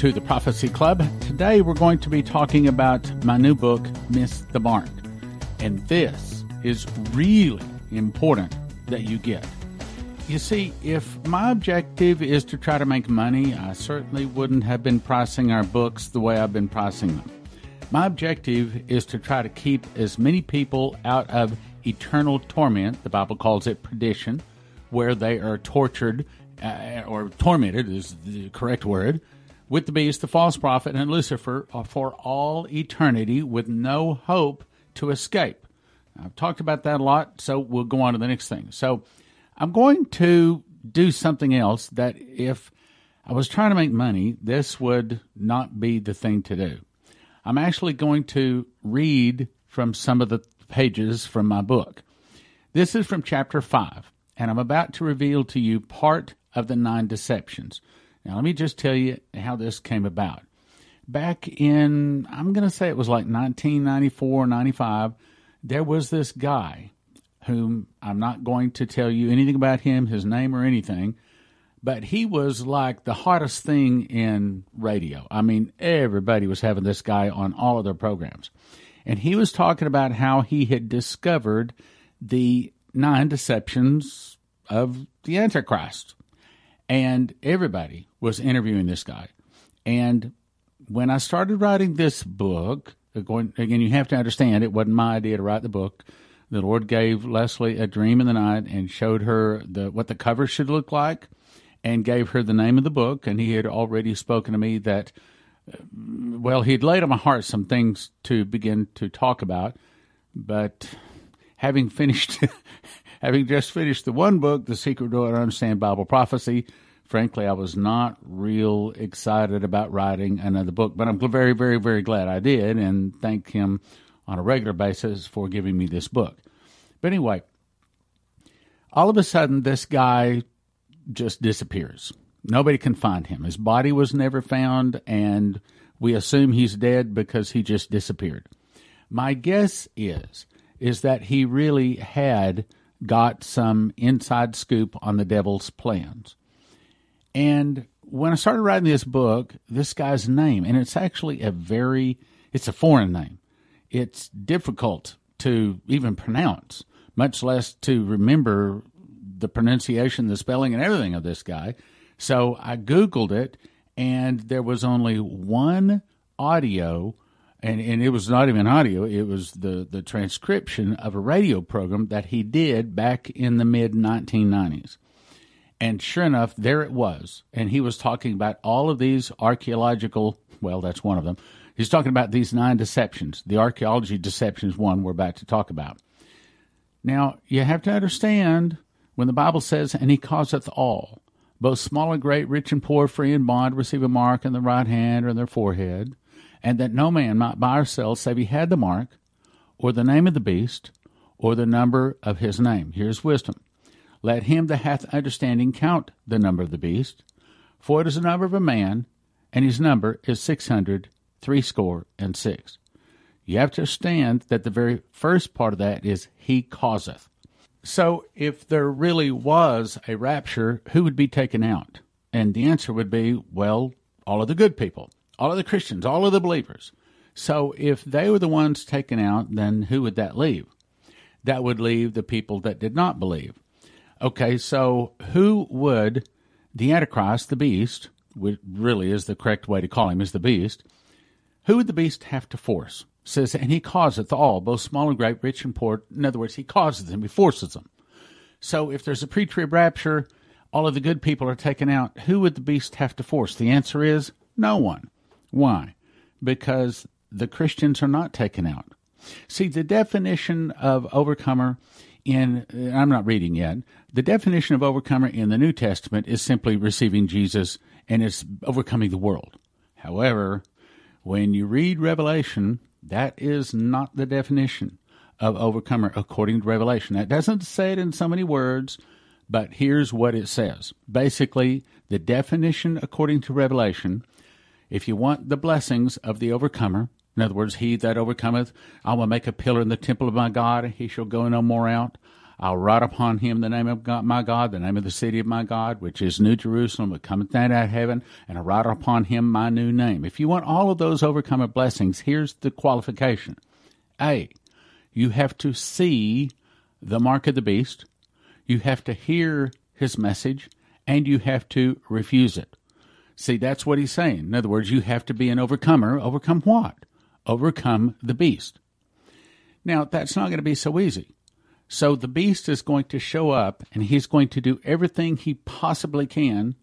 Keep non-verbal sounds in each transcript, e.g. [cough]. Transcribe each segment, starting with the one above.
to the Prophecy Club. Today we're going to be talking about my new book, Miss the Mark. And this is really important that you get. You see, if my objective is to try to make money, I certainly wouldn't have been pricing our books the way I've been pricing them. My objective is to try to keep as many people out of eternal torment, the Bible calls it perdition, where they are tortured uh, or tormented is the correct word, with the beast, the false prophet, and Lucifer for all eternity with no hope to escape. I've talked about that a lot, so we'll go on to the next thing. So I'm going to do something else that if I was trying to make money, this would not be the thing to do. I'm actually going to read from some of the pages from my book. This is from chapter 5, and I'm about to reveal to you part of the nine deceptions. Now, let me just tell you how this came about. Back in, I'm going to say it was like 1994, 95, there was this guy whom I'm not going to tell you anything about him, his name, or anything, but he was like the hottest thing in radio. I mean, everybody was having this guy on all of their programs. And he was talking about how he had discovered the nine deceptions of the Antichrist. And everybody was interviewing this guy. And when I started writing this book, again, you have to understand it wasn't my idea to write the book. The Lord gave Leslie a dream in the night and showed her the what the cover should look like, and gave her the name of the book. And He had already spoken to me that, uh, well, He'd laid on my heart some things to begin to talk about, but having finished [laughs] having just finished the one book, The Secret Door to Understand Bible Prophecy, frankly, I was not real excited about writing another book, but I'm very, very, very glad I did and thank him on a regular basis for giving me this book. But anyway, all of a sudden, this guy just disappears. Nobody can find him. His body was never found, and we assume he's dead because he just disappeared. My guess is is that he really had got some inside scoop on the devil's plans. And when I started writing this book, this guy's name, and it's actually a very, it's a foreign name. It's difficult to even pronounce, much less to remember the pronunciation, the spelling, and everything of this guy. So I Googled it, and there was only one audio and and it was not even audio it was the the transcription of a radio program that he did back in the mid 1990s and sure enough there it was and he was talking about all of these archaeological well that's one of them he's talking about these nine deceptions the archaeology deceptions one we're about to talk about now you have to understand when the bible says and he causeth all both small and great rich and poor free and bond receive a mark in the right hand or in their forehead and that no man might buy or sell save he had the mark, or the name of the beast, or the number of his name. Here's wisdom. Let him that hath understanding count the number of the beast, for it is the number of a man, and his number is six hundred threescore and six. You have to understand that the very first part of that is he causeth. So if there really was a rapture, who would be taken out? And the answer would be, well, all of the good people all of the Christians, all of the believers. So if they were the ones taken out, then who would that leave? That would leave the people that did not believe. Okay, so who would the Antichrist, the beast, which really is the correct way to call him, is the beast, who would the beast have to force? It says, and he causeth all, both small and great, rich and poor. In other words, he causes them, he forces them. So if there's a pre trib rapture, all of the good people are taken out, who would the beast have to force? The answer is no one. Why? Because the Christians are not taken out. See, the definition of overcomer in, I'm not reading yet, the definition of overcomer in the New Testament is simply receiving Jesus and it's overcoming the world. However, when you read Revelation, that is not the definition of overcomer according to Revelation. That doesn't say it in so many words, but here's what it says. Basically, the definition according to Revelation if you want the blessings of the overcomer, in other words, he that overcometh, I will make a pillar in the temple of my God, he shall go no more out. I'll write upon him the name of God, my God, the name of the city of my God, which is New Jerusalem, which cometh down out of heaven, and I'll write upon him my new name. If you want all of those overcomer blessings, here's the qualification. A, you have to see the mark of the beast, you have to hear his message, and you have to refuse it. See, that's what he's saying. In other words, you have to be an overcomer. Overcome what? Overcome the beast. Now, that's not going to be so easy. So the beast is going to show up and he's going to do everything he possibly can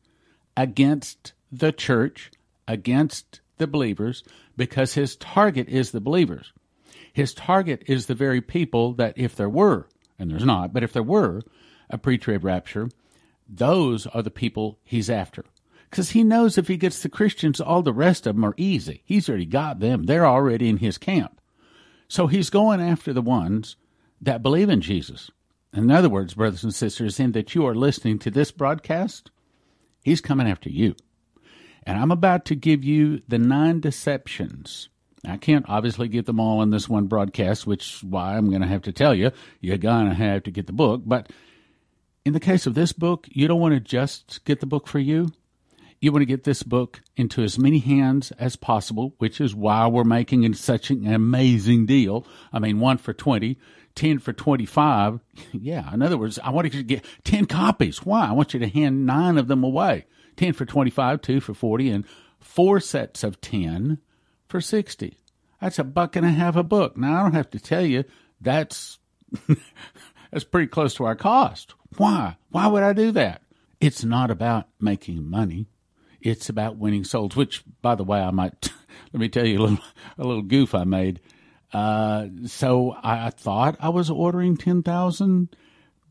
against the church, against the believers, because his target is the believers. His target is the very people that, if there were, and there's not, but if there were a pre trib rapture, those are the people he's after. Because he knows if he gets the Christians, all the rest of them are easy. He's already got them, they're already in his camp. So he's going after the ones that believe in Jesus. In other words, brothers and sisters, in that you are listening to this broadcast, he's coming after you. And I'm about to give you the nine deceptions. I can't obviously get them all in this one broadcast, which why I'm going to have to tell you, you're going to have to get the book. But in the case of this book, you don't want to just get the book for you. You want to get this book into as many hands as possible, which is why we're making it such an amazing deal. I mean, one for 20, 10 for 25. Yeah, in other words, I want you to get 10 copies. Why? I want you to hand nine of them away 10 for 25, two for 40, and four sets of 10 for 60. That's a buck and a half a book. Now, I don't have to tell you that's. [laughs] that's pretty close to our cost. Why? Why would I do that? It's not about making money. It's about winning souls. Which, by the way, I might [laughs] let me tell you a little a little goof I made. Uh, so I, I thought I was ordering ten thousand,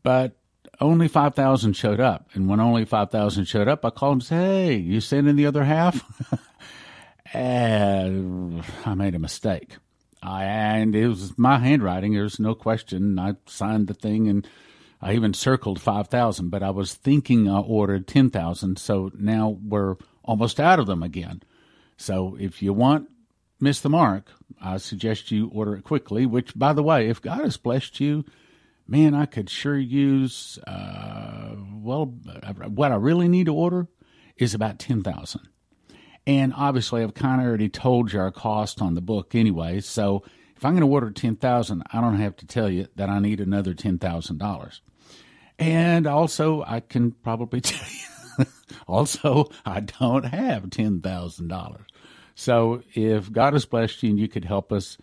but only five thousand showed up. And when only five thousand showed up, I called and said, "Hey, you sent in the other half?" [laughs] and I made a mistake. I, and it was my handwriting. There's no question. I signed the thing and I even circled 5,000, but I was thinking I ordered 10,000. So now we're almost out of them again. So if you want Miss the Mark, I suggest you order it quickly, which, by the way, if God has blessed you, man, I could sure use, uh, well, what I really need to order is about 10,000. And obviously, I've kind of already told you our cost on the book anyway. So if I'm going to order 10000 I don't have to tell you that I need another $10,000. And also, I can probably [laughs] tell you, also, I don't have $10,000. So if God has blessed you and you could help us,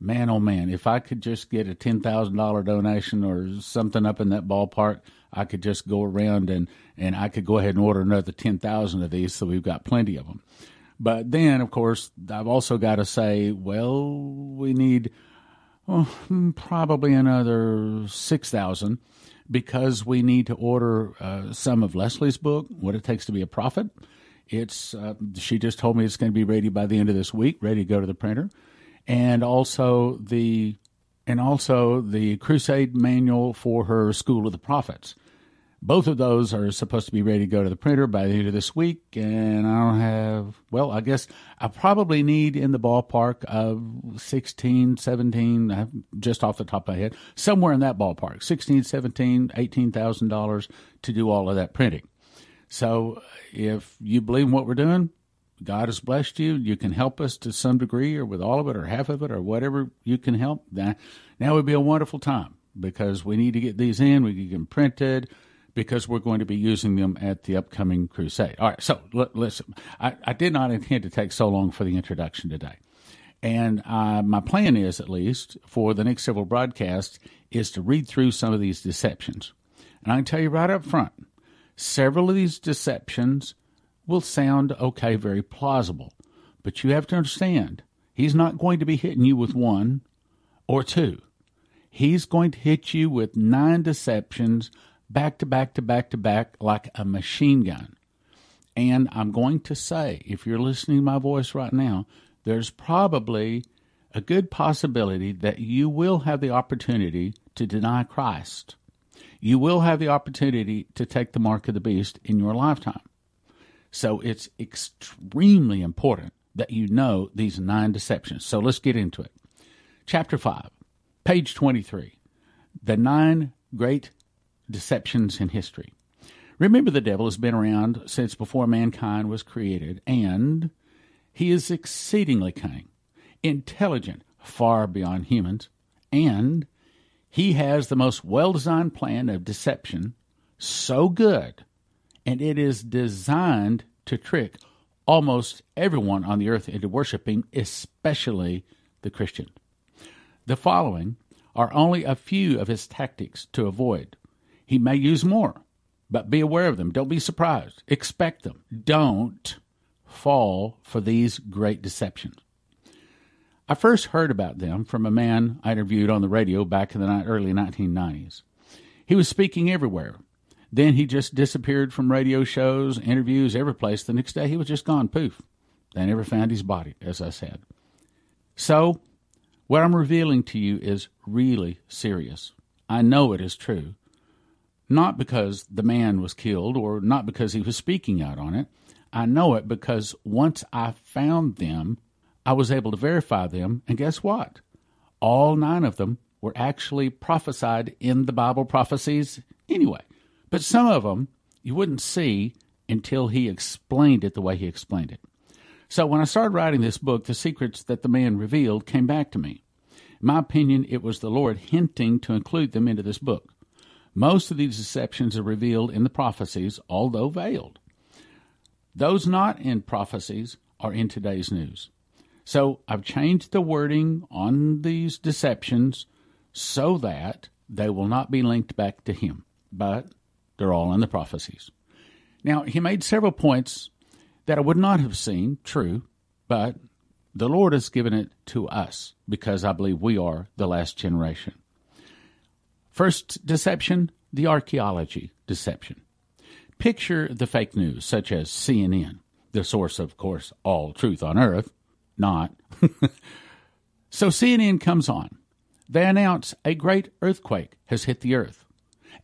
man, oh man, if I could just get a $10,000 donation or something up in that ballpark, I could just go around and, and I could go ahead and order another 10,000 of these so we've got plenty of them. But then, of course, I've also got to say, well, we need oh, probably another 6,000 because we need to order uh, some of Leslie's book, What It Takes to Be a Prophet. It's uh, she just told me it's going to be ready by the end of this week, ready to go to the printer, and also the and also the Crusade manual for her School of the Prophets. Both of those are supposed to be ready to go to the printer by the end of this week, and I don't have, well, I guess I probably need in the ballpark of 16, 17, just off the top of my head, somewhere in that ballpark, 16, 17, $18,000 to do all of that printing. So if you believe in what we're doing, God has blessed you. You can help us to some degree or with all of it or half of it or whatever you can help. Now, now would be a wonderful time because we need to get these in. We can get them printed because we're going to be using them at the upcoming crusade. All right, so l- listen, I, I, did not intend to take so long for the introduction today. And uh, my plan is, at least, for the next several broadcasts, is to read through some of these deceptions. And I can tell you right up front, several of these deceptions will sound okay, very plausible. But you have to understand, he's not going to be hitting you with one or two. He's going to hit you with nine deceptions back to back to back to back like a machine gun. And I'm going to say, if you're listening to my voice right now, there's probably a good possibility that you will have the opportunity to deny Christ. You will have the opportunity to take the mark of the beast in your lifetime. So it's extremely important that you know these nine deceptions. So let's get into it. Chapter 5, page 23. The nine great deceptions in history. Remember, the devil has been around since before mankind was created, and he is exceedingly cunning, intelligent, far beyond humans, and he has the most well designed plan of deception, so good, and it is designed to trick almost everyone on the earth into worshiping, especially the Christian. The following are only a few of his tactics to avoid. He may use more, but be aware of them. Don't be surprised. Expect them. Don't fall for these great deceptions. I first heard about them from a man I interviewed on the radio back in the early 1990s. He was speaking everywhere. Then he just disappeared from radio shows, interviews, every place. The next day he was just gone, poof. They never found his body, as I said. So, what I'm revealing to you is really serious. I know it is true not because the man was killed or not because he was speaking out on it. I know it because once I found them, I was able to verify them. And guess what? All nine of them were actually prophesied in the Bible prophecies anyway. But some of them you wouldn't see until he explained it the way he explained it. So when I started writing this book, the secrets that the man revealed came back to me. In my opinion, it was the Lord hinting to include them into this book. Most of these deceptions are revealed in the prophecies, although veiled. Those not in prophecies are in today's news. So I've changed the wording on these deceptions so that they will not be linked back to him, but they're all in the prophecies. Now, he made several points that I would not have seen, true, but the Lord has given it to us because I believe we are the last generation. First deception, the archaeology deception. Picture the fake news, such as CNN, the source of course, all truth on earth. Not. [laughs] so CNN comes on. They announce a great earthquake has hit the earth.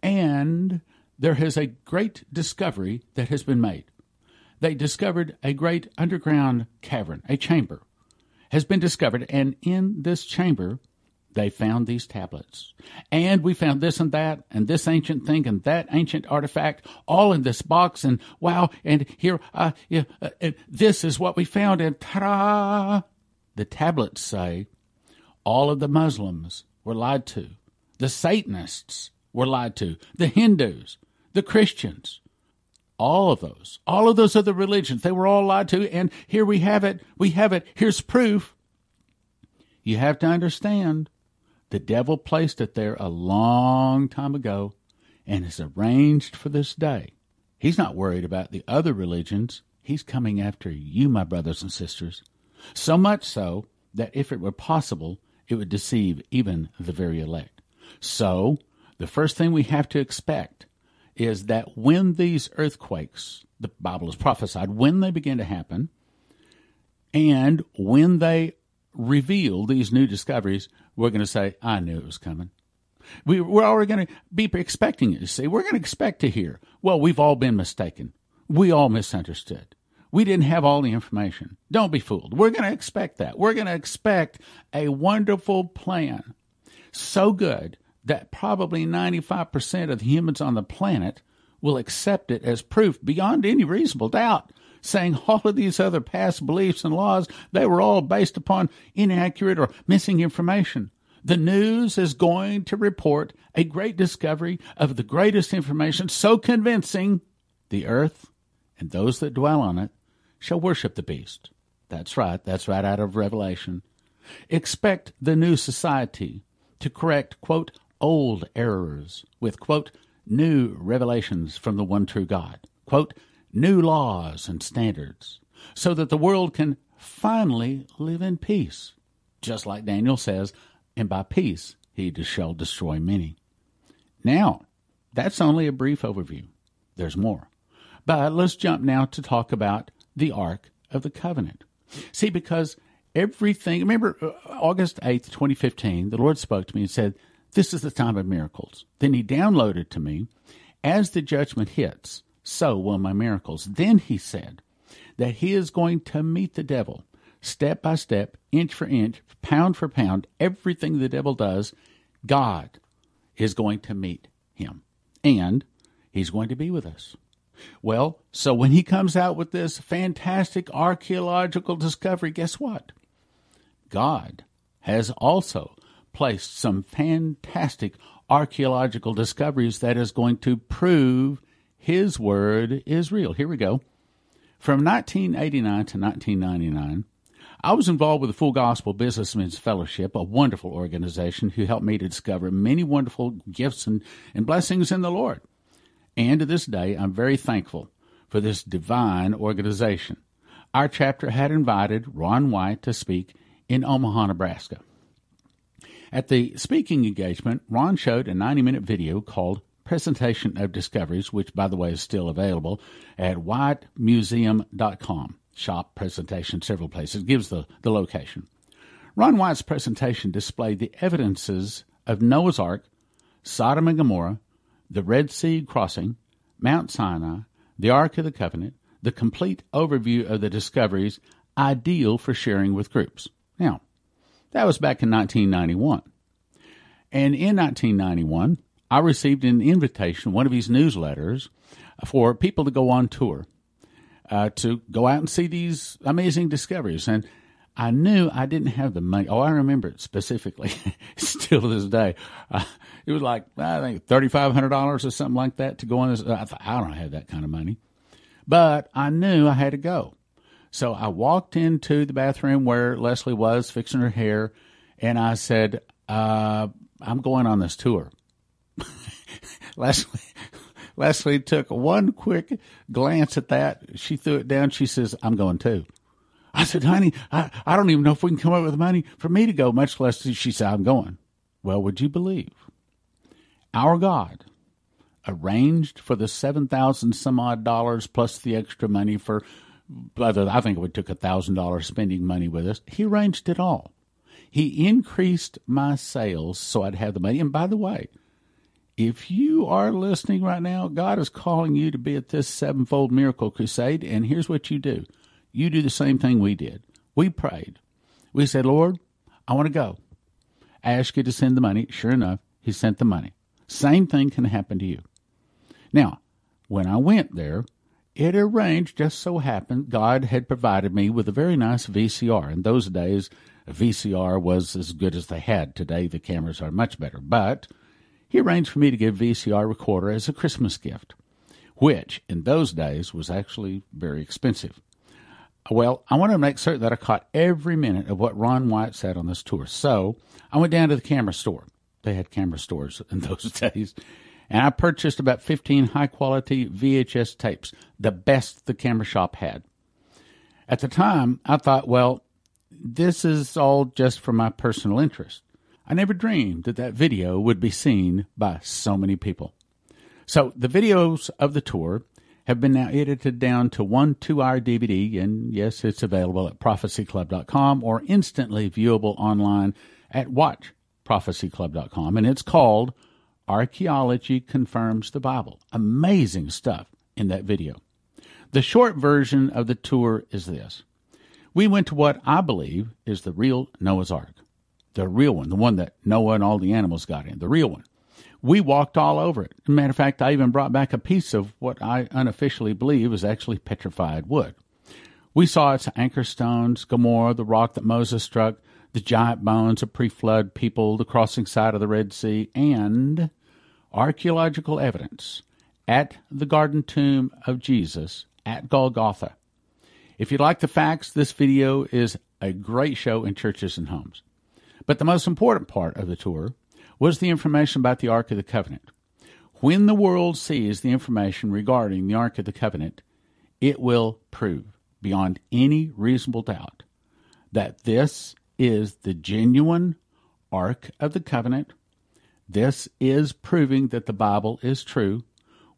And there has a great discovery that has been made. They discovered a great underground cavern, a chamber, has been discovered, and in this chamber they found these tablets. And we found this and that, and this ancient thing, and that ancient artifact, all in this box. And wow, and here, uh, yeah, uh, this is what we found. And ta The tablets say all of the Muslims were lied to, the Satanists were lied to, the Hindus, the Christians. All of those, all of those other religions, they were all lied to. And here we have it. We have it. Here's proof. You have to understand the devil placed it there a long time ago and has arranged for this day. He's not worried about the other religions. He's coming after you, my brothers and sisters. So much so that if it were possible, it would deceive even the very elect. So, the first thing we have to expect is that when these earthquakes, the Bible has prophesied, when they begin to happen, and when they reveal these new discoveries, we're going to say, I knew it was coming. We, we're already going to be expecting it, you see. We're going to expect to hear, well, we've all been mistaken. We all misunderstood. We didn't have all the information. Don't be fooled. We're going to expect that. We're going to expect a wonderful plan so good that probably 95% of the humans on the planet will accept it as proof beyond any reasonable doubt saying all of these other past beliefs and laws, they were all based upon inaccurate or missing information. The news is going to report a great discovery of the greatest information so convincing the earth and those that dwell on it shall worship the beast. That's right, that's right out of Revelation. Expect the new society to correct, quote, old errors with, quote, new revelations from the one true God. Quote, new laws and standards so that the world can finally live in peace, just like Daniel says, and by peace he shall destroy many. Now, that's only a brief overview. There's more. But let's jump now to talk about the Ark of the Covenant. See, because everything, remember uh, August 8th, 2015, the Lord spoke to me and said, This is the time of miracles. Then He downloaded to me, as the judgment hits, so will my miracles. Then he said that he is going to meet the devil step by step, inch for inch, pound for pound, everything the devil does, God is going to meet him. And he's going to be with us. Well, so when he comes out with this fantastic archaeological discovery, guess what? God has also placed some fantastic archaeological discoveries that is going to prove his word is real. Here we go. From 1989 to 1999, I was involved with the Full Gospel Businessmen's Fellowship, a wonderful organization who helped me to discover many wonderful gifts and, and blessings in the Lord. And to this day, I'm very thankful for this divine organization. Our chapter had invited Ron Wyatt to speak in Omaha, Nebraska. At the speaking engagement, Ron showed a 90 minute video called Presentation of Discoveries, which, by the way, is still available at wyattmuseum.com. Shop presentation several places, gives the, the location. Ron Wyatt's presentation displayed the evidences of Noah's Ark, Sodom and Gomorrah, the Red Sea crossing, Mount Sinai, the Ark of the Covenant, the complete overview of the discoveries, ideal for sharing with groups. That was back in 1991. And in 1991, I received an invitation, one of his newsletters, for people to go on tour, uh, to go out and see these amazing discoveries. And I knew I didn't have the money. Oh, I remember it specifically, [laughs] still to this day. Uh, it was like I think thirty five hundred dollars or something like that to go on this. I thought I don't have that kind of money, but I knew I had to go. So I walked into the bathroom where Leslie was fixing her hair, and I said, uh, "I'm going on this tour." [laughs] Leslie, [laughs] Leslie took one quick glance at that. She threw it down. She says, "I'm going too." I said, honey, I, I don't even know if we can come up with money for me to go, much less she said, I'm going. Well, would you believe? Our God arranged for the 7,000 some odd dollars plus the extra money for, I think we took a thousand dollars spending money with us. He arranged it all. He increased my sales so I'd have the money. And by the way, if you are listening right now, God is calling you to be at this sevenfold miracle crusade. And here's what you do you do the same thing we did. We prayed. We said, Lord, I want to go. I Ask you to send the money. Sure enough, he sent the money. Same thing can happen to you. Now, when I went there, it arranged just so happened God had provided me with a very nice VCR. In those days, a VCR was as good as they had. Today, the cameras are much better. But he arranged for me to a VCR recorder as a Christmas gift, which in those days was actually very expensive. Well, I wanted to make certain that I caught every minute of what Ron Wyatt said on this tour. So I went down to the camera store. They had camera stores in [laughs] those days. And I purchased about 15 high quality VHS tapes, the best the camera shop had. At the time, I thought, well, this is all just for my personal interest. I never dreamed that that video would be seen by so many people. So the videos of the tour have been now edited down to one two hour DVD, and yes, it's available at prophecyclub.com or instantly viewable online at watchprophecyclub.com. And it's called Archaeology Confirms the Bible. Amazing stuff in that video. The short version of the tour is this We went to what I believe is the real Noah's Ark, the real one, the one that Noah and all the animals got in, the real one we walked all over it. Matter of fact, I even brought back a piece of what I unofficially believe is actually petrified wood. We saw its anchor stones, Gomorrah, the rock that Moses struck, the giant bones of pre flood people, the crossing side of the Red Sea, and archaeological evidence at the garden tomb of Jesus at Golgotha. If you like the facts, this video is a great show in churches and homes. But the most important part of the tour was the information about the Ark of the Covenant. When the world sees the information regarding the Ark of the Covenant, it will prove beyond any reasonable doubt that this is the genuine Ark of the Covenant. This is proving that the Bible is true.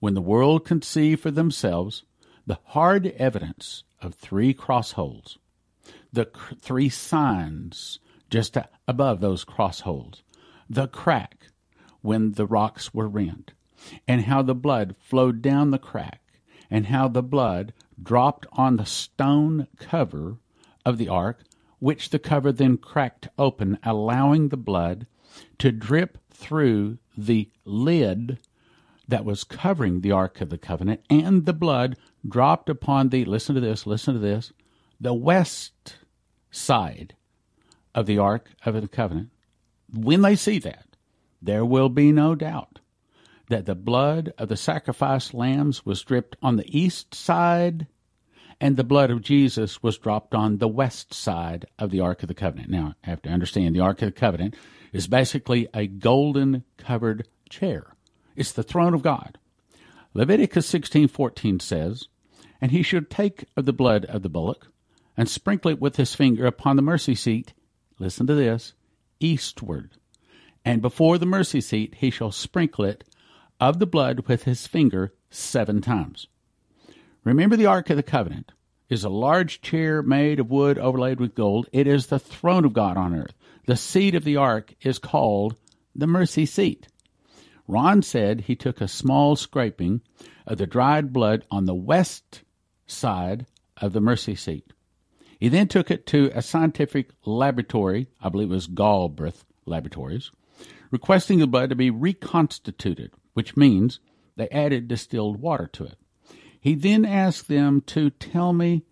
When the world can see for themselves the hard evidence of three cross holes, the three signs just above those cross holes, the crack when the rocks were rent, and how the blood flowed down the crack, and how the blood dropped on the stone cover of the ark, which the cover then cracked open, allowing the blood to drip through the lid that was covering the Ark of the Covenant, and the blood dropped upon the, listen to this, listen to this, the west side of the Ark of the Covenant. When they see that, there will be no doubt that the blood of the sacrificed lambs was dripped on the east side and the blood of Jesus was dropped on the west side of the Ark of the Covenant. Now, I have to understand the Ark of the Covenant is basically a golden covered chair. It's the throne of God. Leviticus 16:14 says, "And he should take of the blood of the bullock and sprinkle it with his finger upon the mercy seat." Listen to this, eastward. And before the mercy seat he shall sprinkle it of the blood with his finger seven times. Remember the Ark of the Covenant is a large chair made of wood overlaid with gold. It is the throne of God on earth. The seat of the ark is called the mercy seat. Ron said he took a small scraping of the dried blood on the west side of the mercy seat. He then took it to a scientific laboratory, I believe it was Galbraith Laboratories, requesting the blood to be reconstituted, which means they added distilled water to it. He then asked them to tell me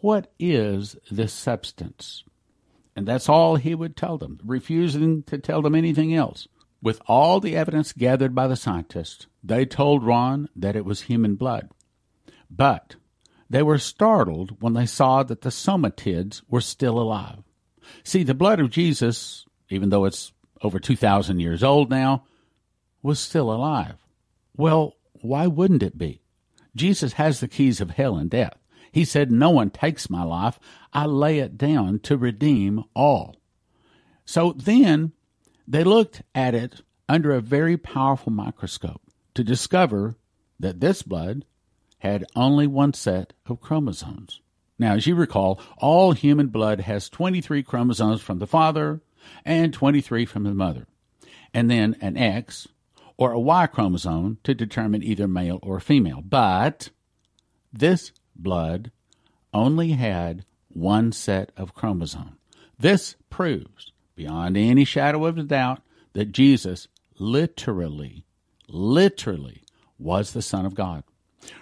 what is this substance. And that's all he would tell them, refusing to tell them anything else. With all the evidence gathered by the scientists, they told Ron that it was human blood. But they were startled when they saw that the somatids were still alive. See, the blood of Jesus, even though it's over 2,000 years old now, was still alive. Well, why wouldn't it be? Jesus has the keys of hell and death. He said, No one takes my life. I lay it down to redeem all. So then they looked at it under a very powerful microscope to discover that this blood had only one set of chromosomes. Now, as you recall, all human blood has 23 chromosomes from the father and 23 from the mother, and then an X or a Y chromosome to determine either male or female. But this blood only had one set of chromosomes. This proves, beyond any shadow of a doubt, that Jesus literally, literally was the Son of God.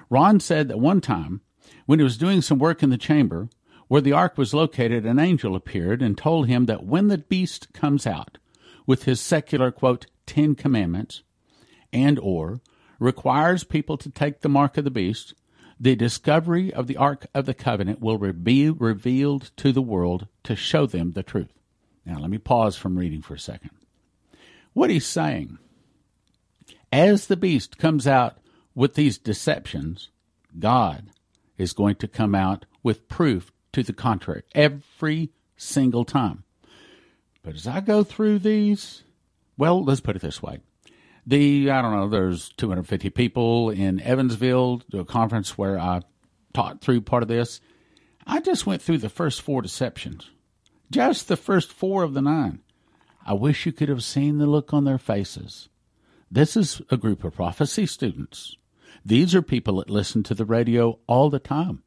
Ron said that one time, when he was doing some work in the chamber where the ark was located, an angel appeared and told him that when the beast comes out with his secular, quote, Ten Commandments, and or requires people to take the mark of the beast, the discovery of the Ark of the Covenant will be revealed to the world to show them the truth. Now, let me pause from reading for a second. What he's saying, as the beast comes out with these deceptions, God is going to come out with proof to the contrary every single time. But as I go through these, well, let's put it this way the I don't know, there's 250 people in Evansville to a conference where I taught through part of this. I just went through the first four deceptions, just the first four of the nine. I wish you could have seen the look on their faces. This is a group of prophecy students. These are people that listen to the radio all the time.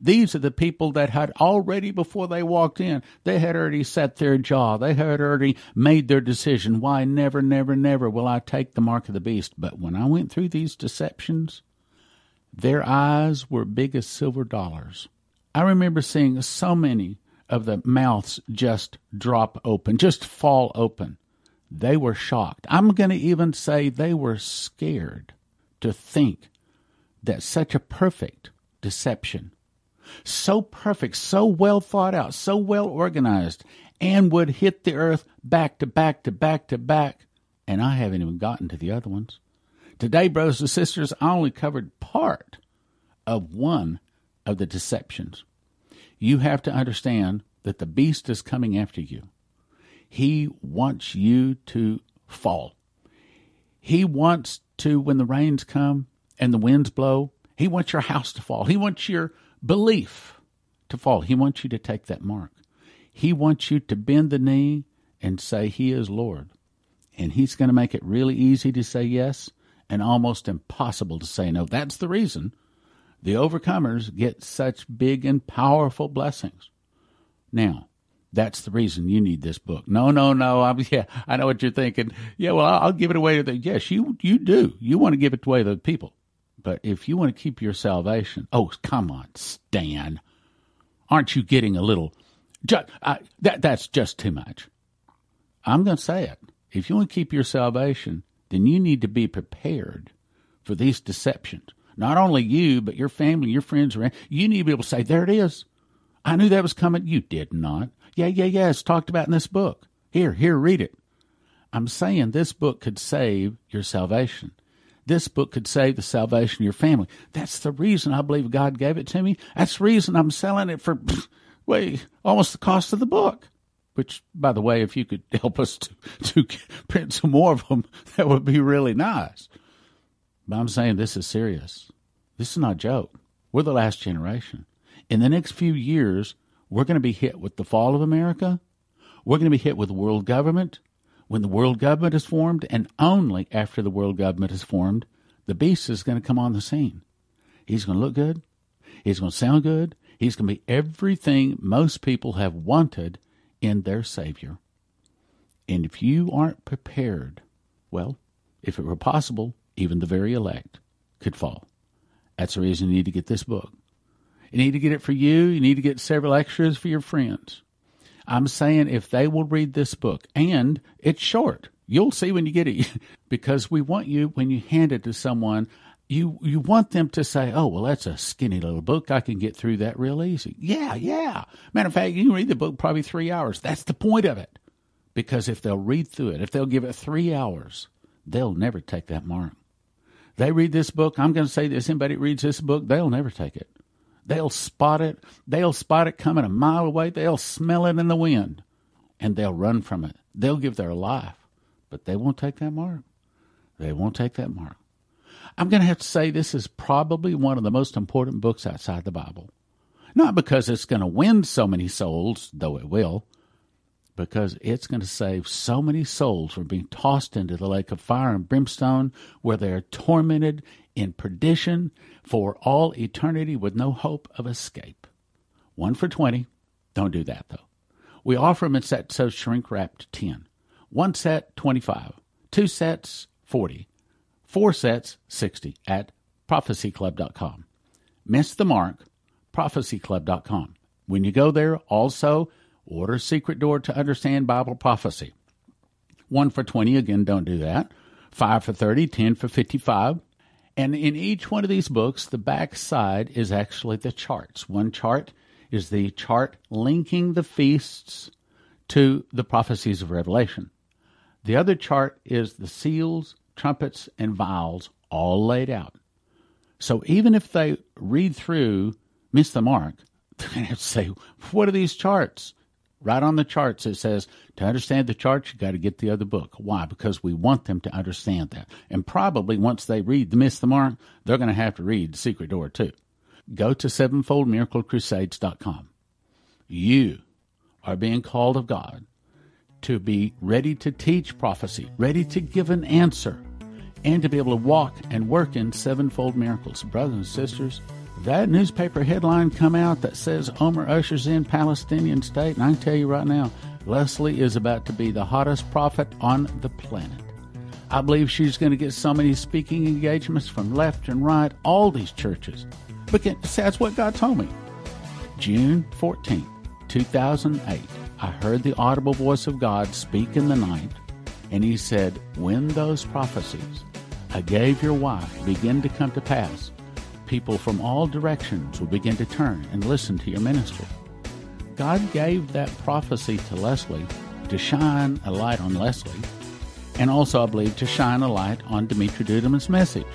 These are the people that had already, before they walked in, they had already set their jaw. They had already made their decision. Why, never, never, never will I take the mark of the beast. But when I went through these deceptions, their eyes were big as silver dollars. I remember seeing so many of the mouths just drop open, just fall open. They were shocked. I'm going to even say they were scared to think that such a perfect deception so perfect, so well thought out, so well organized, and would hit the earth back to back to back to back. And I haven't even gotten to the other ones. Today, brothers and sisters, I only covered part of one of the deceptions. You have to understand that the beast is coming after you. He wants you to fall. He wants to, when the rains come and the winds blow, he wants your house to fall. He wants your belief to fall. He wants you to take that mark. He wants you to bend the knee and say, He is Lord. And He's going to make it really easy to say yes and almost impossible to say no. That's the reason the overcomers get such big and powerful blessings. Now, That's the reason you need this book. No, no, no. I'm, [laughs] yeah, I know what you're thinking. Yeah, well, I'll, I'll give it away to the. Yes, you you do. You want to give it away to the people, but if you want to keep your salvation, oh, come on, Stan, aren't you getting a little? Just, I, that that's just too much. I'm going to say it. If you want to keep your salvation, then you need to be prepared for these deceptions. Not only you, but your family, your friends around. You need to be able to say, "There it is. I knew that was coming." You did not. Yeah, yeah, yeah. It's talked about in this book. Here, here, read it. I'm saying this book could save your salvation. This book could save the salvation of your family. That's the reason I believe God gave it to me. That's the reason I'm selling it for, [laughs] way almost the cost of the book. Which, by the way, if you could [laughs] help us to, to [laughs] print some more of them, that would be really nice. But I'm saying this is serious. This is not a joke. We're the last generation. In the next few years, we're going to be hit with the fall of America. We're going to be hit with world government. When the world government is formed, and only after the world government is formed, the beast is going to come on the scene. He's going to look good. He's going to sound good. He's going to be everything most people have wanted in their Savior. And if you aren't prepared, well, if it were possible, even the very elect could fall. That's the reason you need to get this book. You need to get it for you. You need to get several extras for your friends. I'm saying if they will read this book, and it's short, you'll see when you get it, [laughs] because we want you, when you hand it to someone, you you want them to say, "Oh, well, that's a skinny little book. I can get through that real easy." Yeah, yeah. Matter of fact, you can read the book probably three hours. That's the point of it, because if they'll read through it, if they'll give it three hours, they'll never take that mark. They read this book. I'm going to say this: anybody reads this book, they'll never take it. They'll spot it. They'll spot it coming a mile away. They'll smell it in the wind and they'll run from it. They'll give their life, but they won't take that mark. They won't take that mark. I'm going to have to say this is probably one of the most important books outside the Bible. Not because it's going to win so many souls, though it will, because it's going to save so many souls from being tossed into the lake of fire and brimstone where they're tormented in perdition for all eternity with no hope of escape. One for 20. Don't do that, though. We offer them in sets so shrink wrapped 10. One set, 25. Two sets, 40. Four sets, 60 at prophecyclub.com. Miss the mark, prophecyclub.com. When you go there, also order Secret Door to Understand Bible Prophecy. One for 20, again, don't do that. Five for 30, 10 for 55. And in each one of these books, the back side is actually the charts. One chart is the chart linking the feasts to the prophecies of Revelation. The other chart is the seals, trumpets, and vials all laid out. So even if they read through, miss the mark, [laughs] they're going to say, What are these charts? Right on the charts, it says to understand the charts, you got to get the other book. Why? Because we want them to understand that. And probably once they read the Miss the Mark, they're going to have to read the Secret Door too. Go to sevenfoldmiraclecrusades.com. You are being called of God to be ready to teach prophecy, ready to give an answer, and to be able to walk and work in sevenfold miracles. Brothers and sisters, that newspaper headline come out that says Omer ushers in Palestinian state, and I can tell you right now, Leslie is about to be the hottest prophet on the planet. I believe she's going to get so many speaking engagements from left and right, all these churches. But that's what God told me. June 14th, 2008, I heard the audible voice of God speak in the night, and he said, When those prophecies I gave your wife begin to come to pass, people from all directions will begin to turn and listen to your ministry. God gave that prophecy to Leslie to shine a light on Leslie, and also, I believe, to shine a light on Dumitru Duduman's message.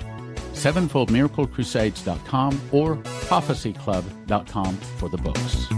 SevenfoldMiracleCrusades.com or ProphecyClub.com for the books.